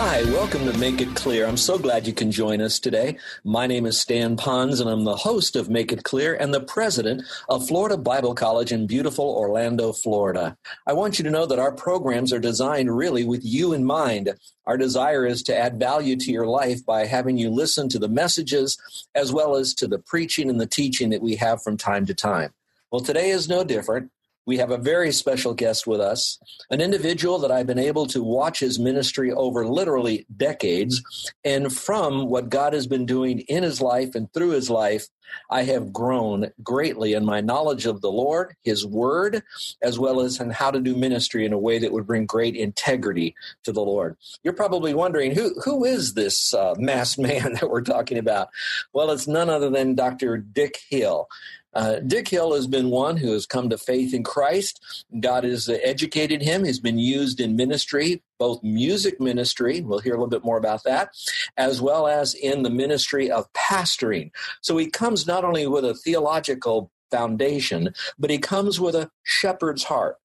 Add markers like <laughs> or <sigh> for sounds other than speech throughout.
Hi, welcome to Make It Clear. I'm so glad you can join us today. My name is Stan Ponz, and I'm the host of Make It Clear and the president of Florida Bible College in beautiful Orlando, Florida. I want you to know that our programs are designed really with you in mind. Our desire is to add value to your life by having you listen to the messages as well as to the preaching and the teaching that we have from time to time. Well, today is no different we have a very special guest with us, an individual that I've been able to watch his ministry over literally decades. And from what God has been doing in his life and through his life, I have grown greatly in my knowledge of the Lord, his word, as well as in how to do ministry in a way that would bring great integrity to the Lord. You're probably wondering who, who is this uh, masked <laughs> man that we're talking about? Well, it's none other than Dr. Dick Hill. Uh, Dick Hill has been one who has come to faith in Christ. God has educated him. He's been used in ministry, both music ministry, we'll hear a little bit more about that, as well as in the ministry of pastoring. So he comes not only with a theological foundation, but he comes with a shepherd's heart.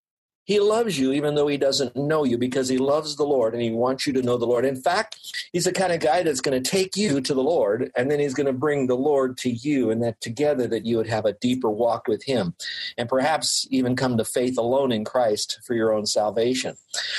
He loves you even though he doesn't know you because he loves the Lord and he wants you to know the Lord. In fact, he's the kind of guy that's going to take you to the Lord and then he's going to bring the Lord to you and that together that you would have a deeper walk with him and perhaps even come to faith alone in Christ for your own salvation.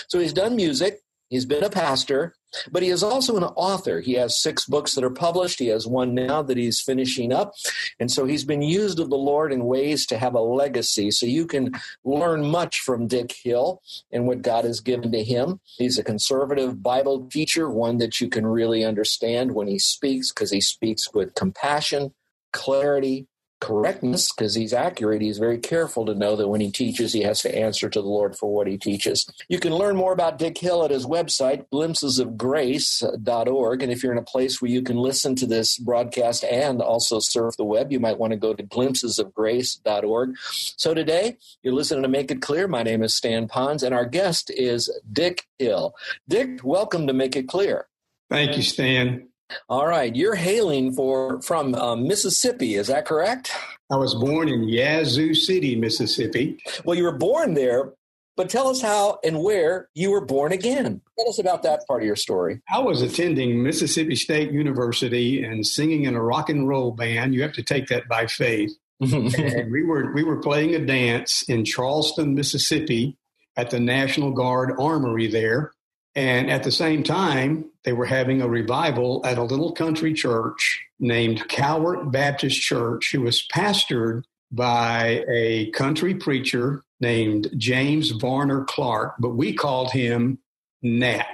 So he's done music. He's been a pastor. But he is also an author. He has six books that are published. He has one now that he's finishing up. And so he's been used of the Lord in ways to have a legacy. So you can learn much from Dick Hill and what God has given to him. He's a conservative Bible teacher, one that you can really understand when he speaks because he speaks with compassion, clarity, correctness because he's accurate. He's very careful to know that when he teaches, he has to answer to the Lord for what he teaches. You can learn more about Dick Hill at his website, glimpsesofgrace.org. And if you're in a place where you can listen to this broadcast and also surf the web, you might want to go to glimpsesofgrace.org. So today, you're listening to Make It Clear. My name is Stan Ponz, and our guest is Dick Hill. Dick, welcome to Make It Clear. Thank you, Stan. All right, you're hailing for from um, Mississippi, is that correct? I was born in Yazoo City, Mississippi. Well, you were born there, but tell us how and where you were born again. Tell us about that part of your story. I was attending Mississippi State University and singing in a rock and roll band. You have to take that by faith. and we were we were playing a dance in Charleston, Mississippi, at the National Guard Armory there. And at the same time, they were having a revival at a little country church named Calvary Baptist Church, who was pastored by a country preacher named James Varner Clark, but we called him Nat.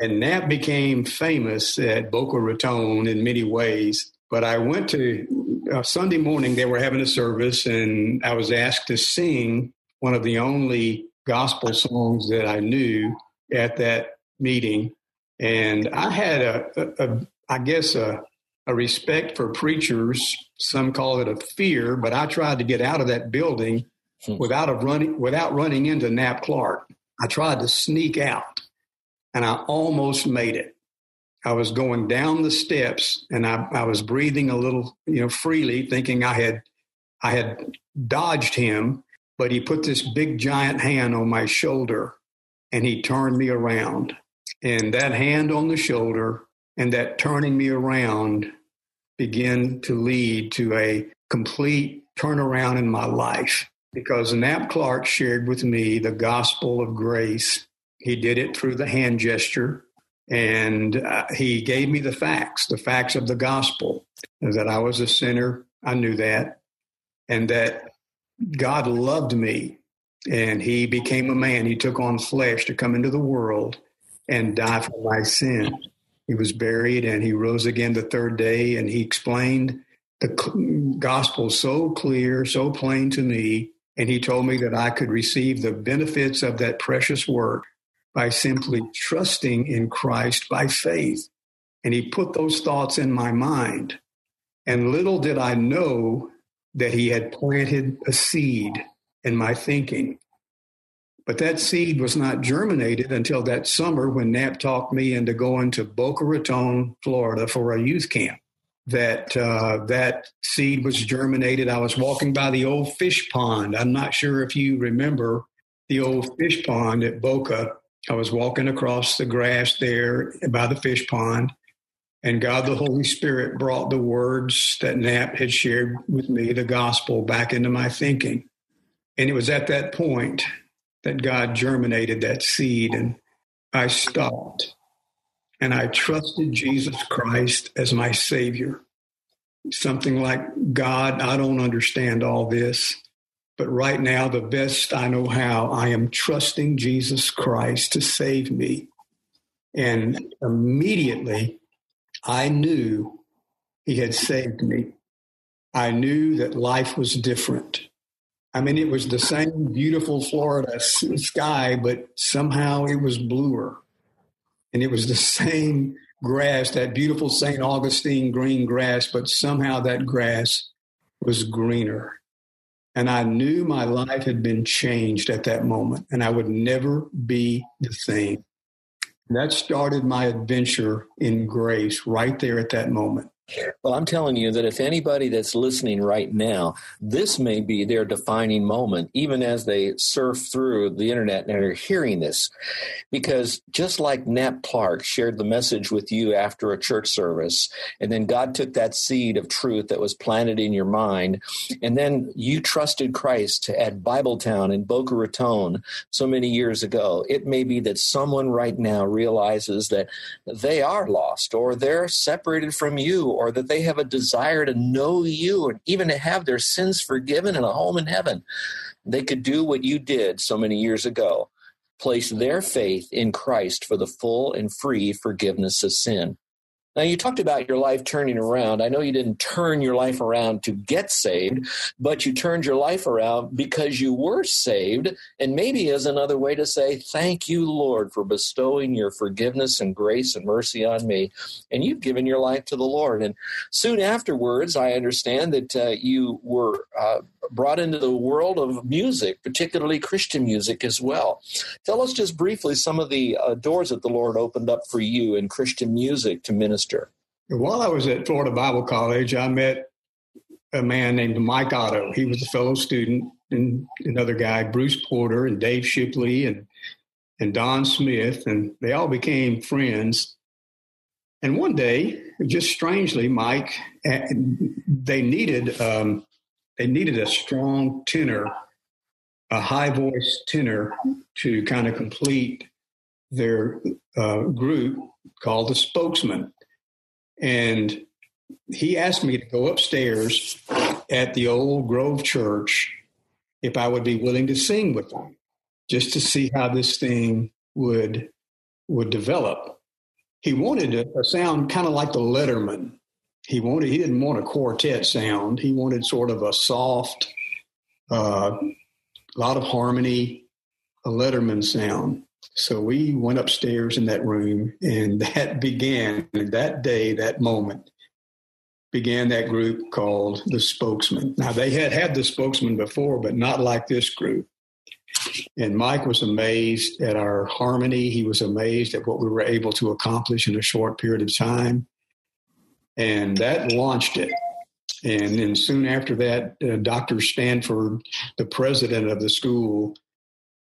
And Nat became famous at Boca Raton in many ways. But I went to uh, Sunday morning, they were having a service, and I was asked to sing one of the only gospel songs that I knew at that meeting, and I had a, a, a I guess a, a respect for preachers. Some call it a fear, but I tried to get out of that building hmm. without a running without running into Nat Clark. I tried to sneak out, and I almost made it. I was going down the steps, and I, I was breathing a little, you know, freely, thinking I had I had dodged him, but he put this big giant hand on my shoulder, and he turned me around and that hand on the shoulder and that turning me around began to lead to a complete turnaround in my life because Nat Clark shared with me the gospel of grace. He did it through the hand gesture and uh, he gave me the facts, the facts of the gospel, that I was a sinner. I knew that. And that God loved me and he became a man. He took on flesh to come into the world and die for my sin. He was buried and he rose again the third day and he explained the gospel so clear, so plain to me. And he told me that I could receive the benefits of that precious work by simply trusting in Christ by faith. And he put those thoughts in my mind. And little did I know that he had planted a seed in my thinking. But that seed was not germinated until that summer when Knapp talked me into going to Boca Raton, Florida for a youth camp. That uh, that seed was germinated. I was walking by the old fish pond. I'm not sure if you remember the old fish pond at Boca. I was walking across the grass there by the fish pond, and God the Holy Spirit brought the words that Knapp had shared with me, the gospel, back into my thinking. And it was at that point that God germinated that seed, and I stopped and I trusted Jesus Christ as my Savior. Something like, God, I don't understand all this, but right now, the best I know how, I am trusting Jesus Christ to save me. And immediately, I knew He had saved me. I knew that life was different. I mean, it was the same beautiful Florida sky, but somehow it was bluer. And it was the same grass, that beautiful St. Augustine green grass, but somehow that grass was greener. And I knew my life had been changed at that moment, and I would never be the same. And that started my adventure in grace right there at that moment. Well, I'm telling you that if anybody that's listening right now, this may be their defining moment, even as they surf through the internet and are hearing this. Because just like Knapp Clark shared the message with you after a church service, and then God took that seed of truth that was planted in your mind, and then you trusted Christ at Bibletown in Boca Raton so many years ago, it may be that someone right now realizes that they are lost or they're separated from you or that they have a desire to know you and even to have their sins forgiven and a home in heaven. They could do what you did so many years ago place their faith in Christ for the full and free forgiveness of sin. Now, you talked about your life turning around. I know you didn't turn your life around to get saved, but you turned your life around because you were saved. And maybe as another way to say, Thank you, Lord, for bestowing your forgiveness and grace and mercy on me. And you've given your life to the Lord. And soon afterwards, I understand that uh, you were uh, brought into the world of music, particularly Christian music as well. Tell us just briefly some of the uh, doors that the Lord opened up for you in Christian music to minister. While I was at Florida Bible College, I met a man named Mike Otto. He was a fellow student, and another guy, Bruce Porter, and Dave Shipley, and and Don Smith, and they all became friends. And one day, just strangely, Mike, they needed um, they needed a strong tenor, a high voice tenor to kind of complete their uh, group called the Spokesman. And he asked me to go upstairs at the old Grove Church if I would be willing to sing with them, just to see how this thing would would develop. He wanted a, a sound kind of like the Lettermen, he wanted he didn't want a quartet sound. He wanted sort of a soft, a uh, lot of harmony, a Lettermen sound. So we went upstairs in that room, and <laughs> that began that day, that moment began that group called the Spokesman. Now they had had the Spokesman before, but not like this group. And Mike was amazed at our harmony. He was amazed at what we were able to accomplish in a short period of time and that launched it. And then soon after that, uh, Dr. Stanford, the president of the school,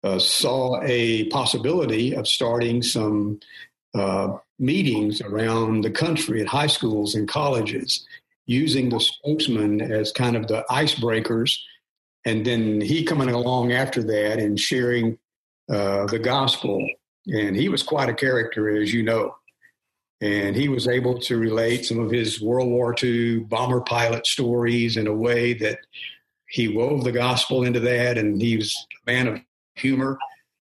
uh, saw a possibility of starting some uh, meetings around the country at high schools and colleges, using the spokesman as kind of the icebreakers. And then he coming along after that and sharing uh, the gospel. And he was quite a character, as you know and he was able to relate some of his World War II bomber pilot stories in a way that he wove the gospel into that, and he was a man of humor,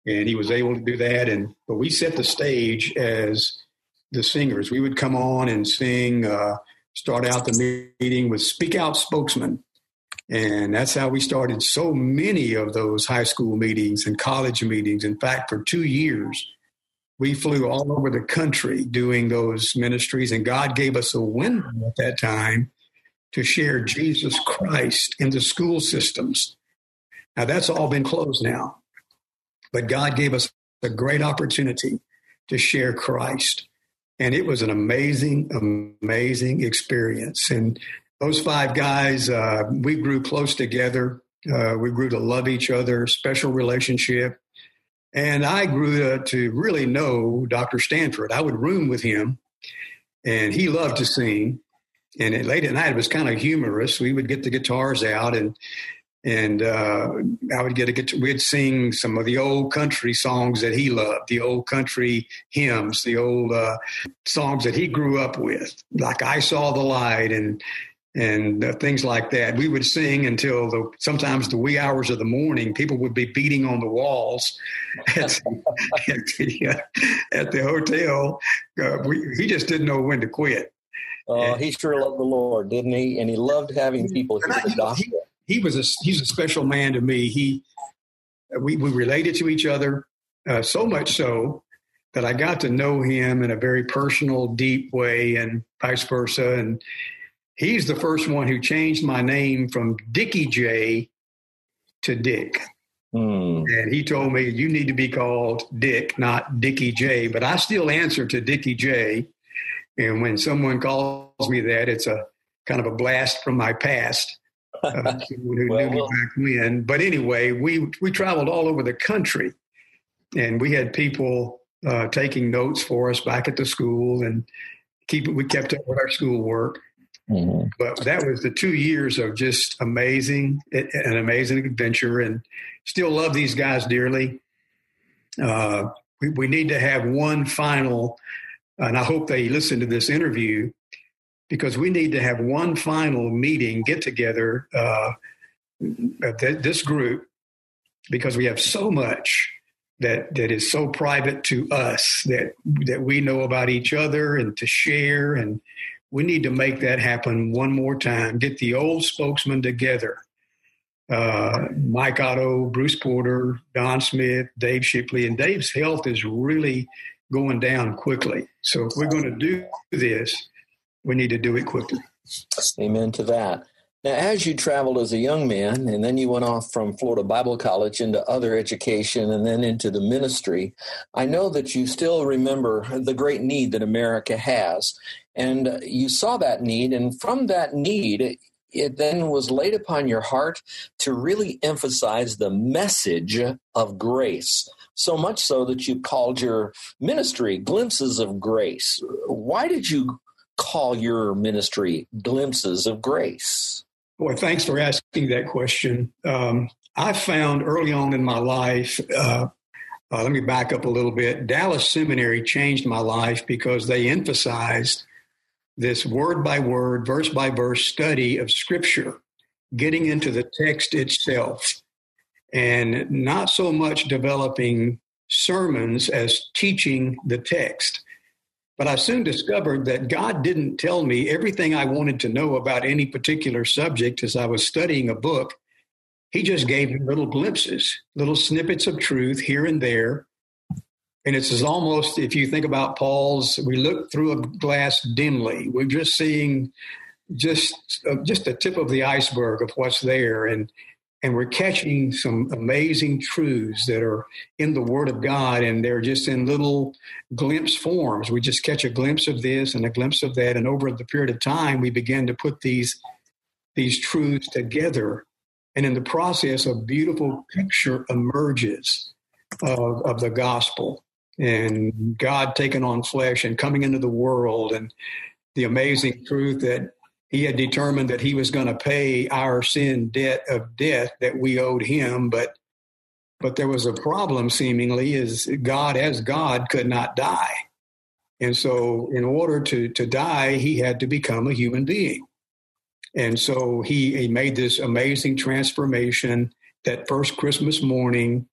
and he was able to do that. And but we set the stage as the singers. We would come on and sing. Uh, start out the meeting with "Speak Out, Spokesman," and that's how we started so many of those high school meetings and college meetings. In fact, for two years, we flew all over the country doing those ministries, and God gave us a window at that time to share Jesus Christ in the school systems. Now, that's all been closed now, but God gave us a great opportunity to share Christ. And it was an amazing, amazing experience. And those five guys, uh, we grew close together. Uh, we grew to love each other, special relationship. And I grew to, to really know Dr. Stanford. I would room with him, and he loved to sing and it, late at night it was kind of humorous. We would get the guitars out and and uh, I would get a guitar. We'd sing some of the old country songs that he loved, the old country hymns, the old uh, songs that he grew up with, like "I Saw the Light" and and uh, things like that. We would sing until the sometimes the wee hours of the morning. People would be beating on the walls <laughs> at, at, the, uh, at the hotel. Uh, we, he just didn't know when to quit. Uh, he sure loved the Lord, didn't he? And he loved having people hear the. He, he, was a he's a special man to me. He we we related to each other uh, so much so that I got to know him in a very personal, deep way, and vice versa. And he's the first one who changed my name from Dickie J to Dick. Mm. And he told me, you need to be called Dick, not Dickie J. But I still answer to Dickie J. And when someone calls me that, it's a kind of a blast from my past. Uh, <laughs> who well, knew me back when. But anyway, we we traveled all over the country, and we had people uh, taking notes for us back at the school, and keep we kept up with our schoolwork. Mm-hmm. But that was the two years of just amazing, an amazing adventure, and still love these guys dearly. Uh, we, we need to have one final and I hope they listen to this interview because we need to have one final meeting, get together, uh, this group, because we have so much that that is so private to us that that we know about each other and to share and we need to make that happen one more time get the old spokesman together uh, mike otto bruce porter don smith dave shipley and dave's health is really going down quickly. So if we're going to do this, we need to do it quickly. Amen to that. Now, as you traveled as a young man, and then you went off from Florida Bible College into other education and then into the ministry, I know that you still remember the great need that America has. And uh, you saw that need, and from that need, it then was laid upon your heart to really emphasize the message of grace so much so that you called your ministry Glimpses of Grace. Why did you call your ministry Glimpses of Grace? Boy, thanks for asking that question. Um, I found early on in my life, uh, uh, let me back up a little bit. Dallas Seminary changed my life because they emphasized this word by word, verse by verse study of Scripture, getting into the text itself and not so much developing sermons as teaching the text. But I soon discovered that God didn't tell me everything I wanted to know about any particular subject as I was studying a book. He just gave me little glimpses, little snippets of truth here and there. And it's as almost, if you think about Paul's, we look through a glass dimly. We're just seeing just uh, just the tip of the iceberg of what's there. And and we're catching some amazing truths that are in the Word of God, and they're just in little glimpse forms. We just catch a glimpse of this and a glimpse of that, and over the period of time, we begin to put these these truths together, and in the process, a beautiful picture emerges of, of the gospel and God taking on flesh and coming into the world, and the amazing truth that he had determined that he was going to pay our sin debt of death that we owed him but but there was a problem seemingly is god as god could not die. And so in order to to die he had to become a human being. And so he, he made this amazing transformation that first Christmas morning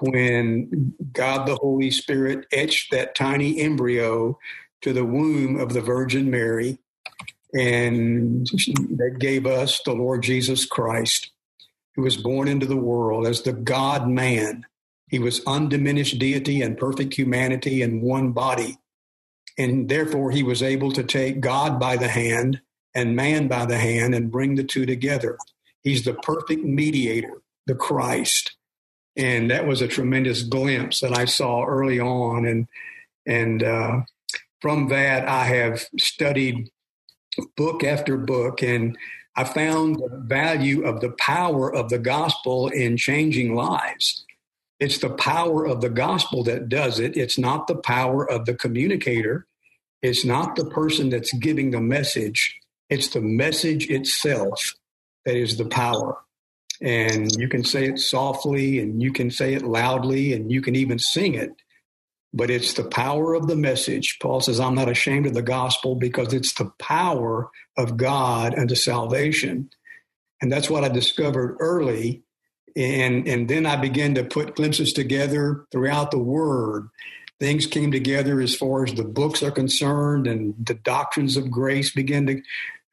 when God the Holy Spirit etched that tiny embryo to the womb of the Virgin Mary and that gave us the Lord Jesus Christ, who was born into the world as the God man. He was undiminished deity and perfect humanity in one body. And therefore, he was able to take God by the hand and man by the hand and bring the two together. He's the perfect mediator, the Christ. And that was a tremendous glimpse that I saw early on. And, and uh, from that, I have studied book after book, and I found the value of the power of the gospel in changing lives. It's the power of the gospel that does it. It's not the power of the communicator. It's not the person that's giving the message. It's the message itself that is the power. And you can say it softly and you can say it loudly and you can even sing it but it's the power of the message. Paul says, I'm not ashamed of the gospel because it's the power of God unto salvation. And that's what I discovered early. And, and then I began to put glimpses together throughout the word. Things came together as far as the books are concerned, and the doctrines of grace began to,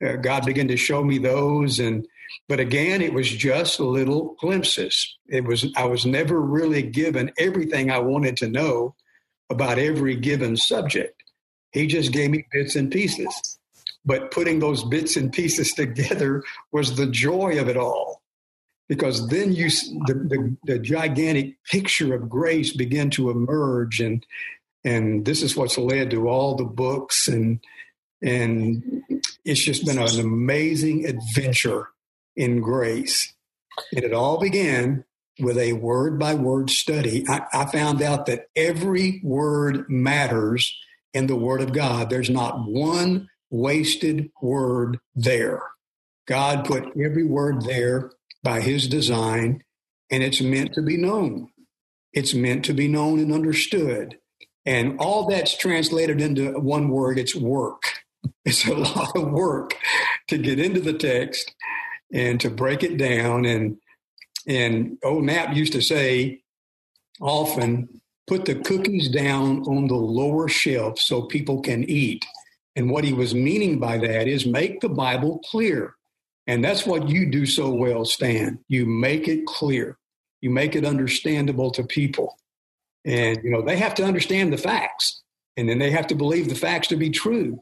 uh, God began to show me those. And, but again, it was just little glimpses. It was, I was never really given everything I wanted to know about every given subject. He just gave me bits and pieces. But putting those bits and pieces together was the joy of it all. Because then you, the, the, the gigantic picture of grace began to emerge, and and this is what's led to all the books, and and it's just been an amazing adventure in grace. And it all began with a word by word study, I, I, found out that every word matters in the Word of God. There's not one wasted word there. God put every word there by His design, and it's meant to be known. It's meant to be known and understood. And all that's translated into one word it's work. <laughs> It's a lot of work to get into the text and to break it down and and old Nap used to say often, put the cookies down on the lower shelf so people can eat. And what he was meaning by that is make the Bible clear. And that's what you do so well, Stan. You make it clear, you make it understandable to people. And, you know, they have to understand the facts, and then they have to believe the facts to be true.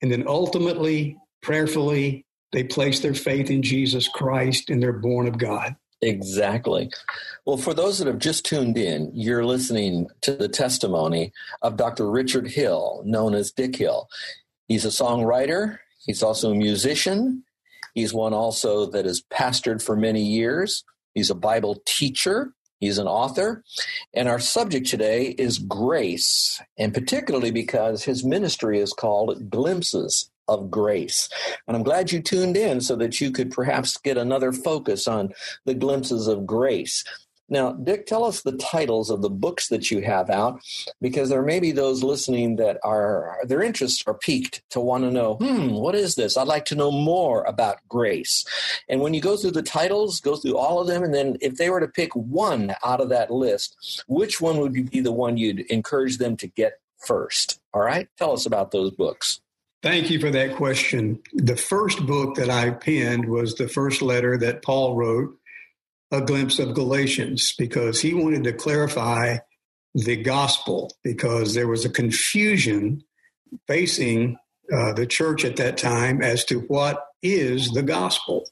And then ultimately, prayerfully, they place their faith in Jesus Christ and they're born of God. Exactly. Well, for those that have just tuned in, you're listening to the testimony of Dr. Richard Hill, known as Dick Hill. He's a songwriter, he's also a musician, he's one also that has pastored for many years, he's a Bible teacher. He's an author. And our subject today is grace, and particularly because his ministry is called Glimpses of grace. And I'm glad you tuned in so that you could perhaps get another focus on the glimpses of grace. Now, Dick, tell us the titles of the books that you have out, because there may be those listening that are their interests are piqued to want to know, hmm, what is this? I'd like to know more about grace. And when you go through the titles, go through all of them, and then if they were to pick one out of that list, which one would be the one you'd encourage them to get first? All right, tell us about those books. Thank you for that question. The first book that I penned was the first letter that Paul wrote, A Glimpse of Galatians, because he wanted to clarify the gospel, because there was a confusion facing uh, the church at that time as to what is the gospel.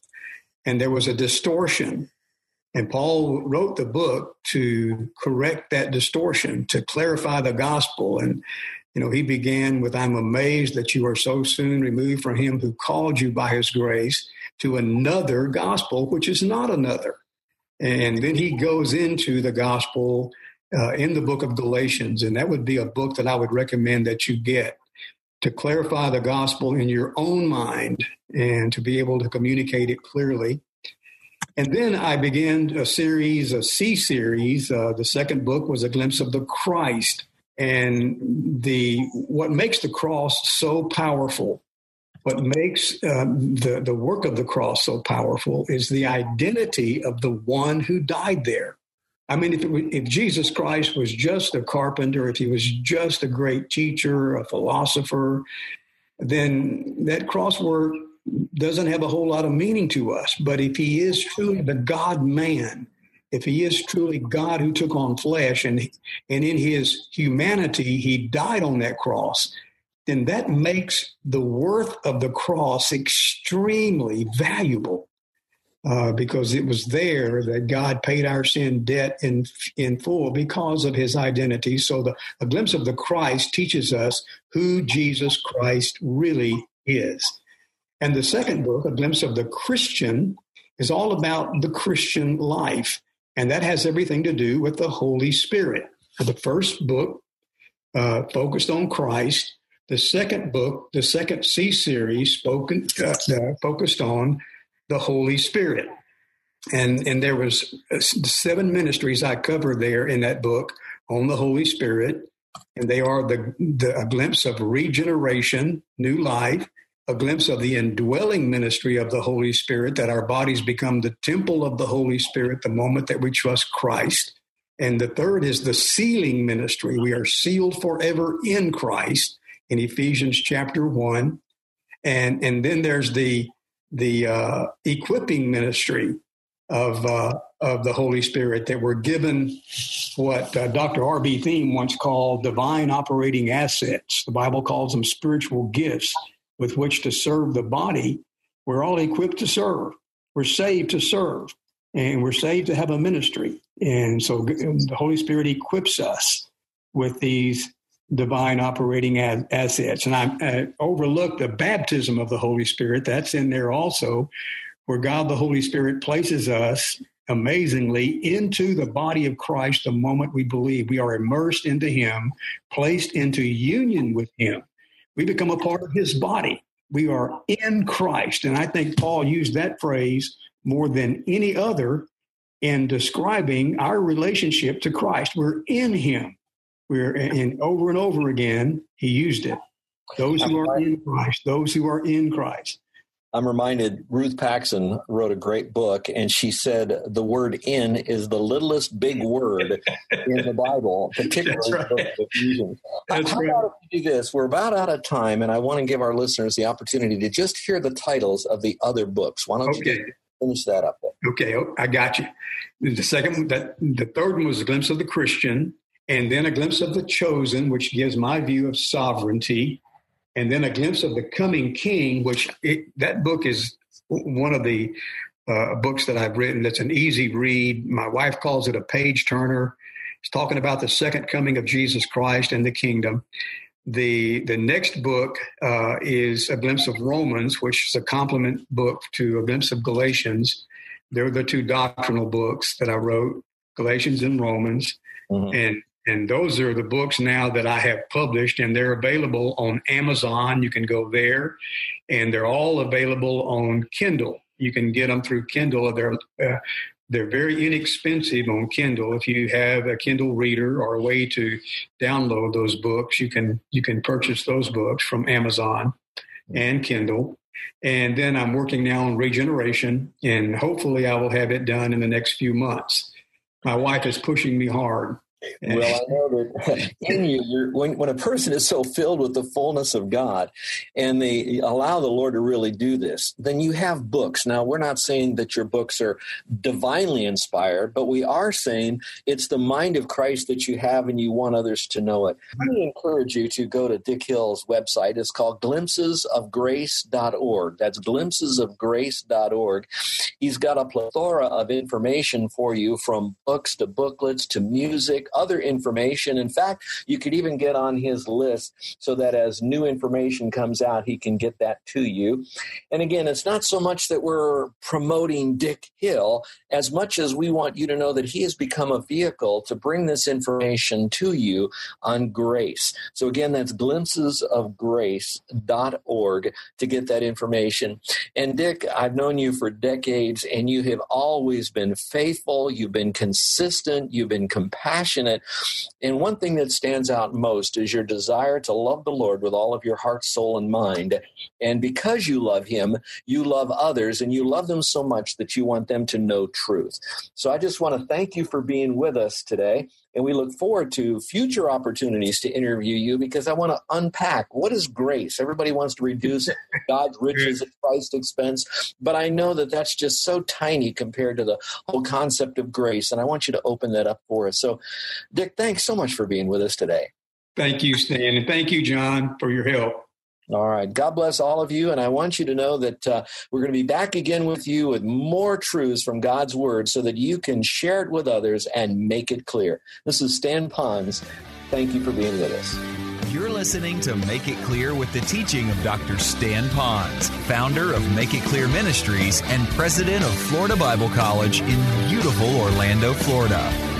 And there was a distortion. And Paul wrote the book to correct that distortion, to clarify the gospel. And you know, he began with, I'm amazed that you are so soon removed from him who called you by his grace to another gospel, which is not another. And then he goes into the gospel uh, in the book of Galatians. And that would be a book that I would recommend that you get to clarify the gospel in your own mind and to be able to communicate it clearly. And then I began a series, a C series. Uh, the second book was a glimpse of the Christ and the what makes the cross so powerful what makes um, the, the work of the cross so powerful is the identity of the one who died there. I mean, if, if Jesus Christ was just a carpenter, if he was just a great teacher, a philosopher, then that cross work doesn't have a whole lot of meaning to us. But if he is truly the God man, if he is truly God who took on flesh and, and in his humanity, he died on that cross, then that makes the worth of the cross extremely valuable. Uh, because it was there that God paid our sin debt in in full because of His identity. So the a glimpse of the Christ teaches us who Jesus Christ really is. And the second book, a glimpse of the Christian, is all about the Christian life, and that has everything to do with the Holy Spirit. The first book uh, focused on Christ. The second book, the second C series, spoken uh, uh, focused on the Holy Spirit. And, and there was uh, seven ministries I covered there in that book on the Holy Spirit. And they are the, the a glimpse of regeneration, new life, a glimpse of the indwelling ministry of the Holy Spirit, that our bodies become the temple of the Holy Spirit the moment that we trust Christ. And the third is the sealing ministry. We are sealed forever in Christ in Ephesians chapter 1. And, and then there's the the uh, equipping ministry of uh, of the Holy Spirit that we're given what uh, Dr. R.B. Thieme once called divine operating assets. The Bible calls them spiritual gifts with which to serve the body. We're all equipped to serve. We're saved to serve, and we're saved to have a ministry. And so the Holy Spirit equips us with these divine operating assets. And I uh, overlooked the baptism of the Holy Spirit. That's in there also, where God the Holy Spirit places us amazingly into the body of Christ the moment we believe. We are immersed into Him, placed into union with Him. We become a part of His body. We are in Christ. And I think Paul used that phrase more than any other in describing our relationship to Christ. We're in Him. We're and over and over again he used it. Those who are in Christ, those who are in Christ. I'm reminded Ruth Paxson wrote a great book, and she said the word "in" is the littlest big word in the Bible, <laughs> particularly That's right. Ephesians. That's How right. about if we do this? We're about out of time, and I want to give our listeners the opportunity to just hear the titles of the other books. Why don't okay. you finish that up? There? Okay, oh, I got you. The second, that the third one was a glimpse of the Christian and then a glimpse of the chosen, which gives my view of sovereignty, and then a glimpse of the coming king, which it, that book is one of the uh, books that I've written that's an easy read. My wife calls it a page turner. It's talking about the second coming of Jesus Christ and the kingdom. The the next book uh, is a glimpse of Romans, which is a complement book to a glimpse of Galatians. They're the two doctrinal books that I wrote, Galatians and Romans. Mm-hmm. And and those are the books now that I have published, and they're available on Amazon. You can go there, and they're all available on Kindle. You can get them through Kindle. They're uh, they're very inexpensive on Kindle. If you have a Kindle reader or a way to download those books, you can you can purchase those books from Amazon and Kindle. And then I'm working now on regeneration, and hopefully I will have it done in the next few months. My wife is pushing me hard well, I know that <laughs> in you, when, when a person is so filled with the fullness of God and they allow the Lord to really do this, then you have books. Now, we're not saying that your books are divinely inspired, but we are saying it's the mind of Christ that you have and you want others to know it. I encourage you to go to Dick Hill's website. It's called glimpsesofgrace.org. That's glimpsesofgrace.org. He's got a plethora of information for you from books to booklets to music other information. In fact, you could even get on his list so that as new information comes out, he can get that to you. And again, it's not so much that we're promoting Dick Hill as much as we want you to know that he has become a vehicle to bring this information to you on grace. So again, that's glimpsesofgrace.org to get that information. And Dick, I've known you for decades and you have always been faithful, you've been consistent, you've been compassionate And one thing that stands out most is your desire to love the Lord with all of your heart, soul, and mind. And because you love Him, you love others and you love them so much that you want them to know truth. So I just want to thank you for being with us today. And we look forward to future opportunities to interview you because I want to unpack what is grace. Everybody wants to reduce <laughs> God's riches at Christ's expense, but I know that that's just so tiny compared to the whole concept of grace. And I want you to open that up for us. So, Dick, thanks so much for being with us today. Thank you, Stan. And thank you, John, for your help. All right. God bless all of you. And I want you to know that uh, we're going to be back again with you with more truths from God's Word so that you can share it with others and make it clear. This is Stan Ponz. Thank you for being with us. You're listening to Make It Clear with the teaching of Dr. Stan Ponz, founder of Make It Clear Ministries and president of Florida Bible College in beautiful Orlando, Florida.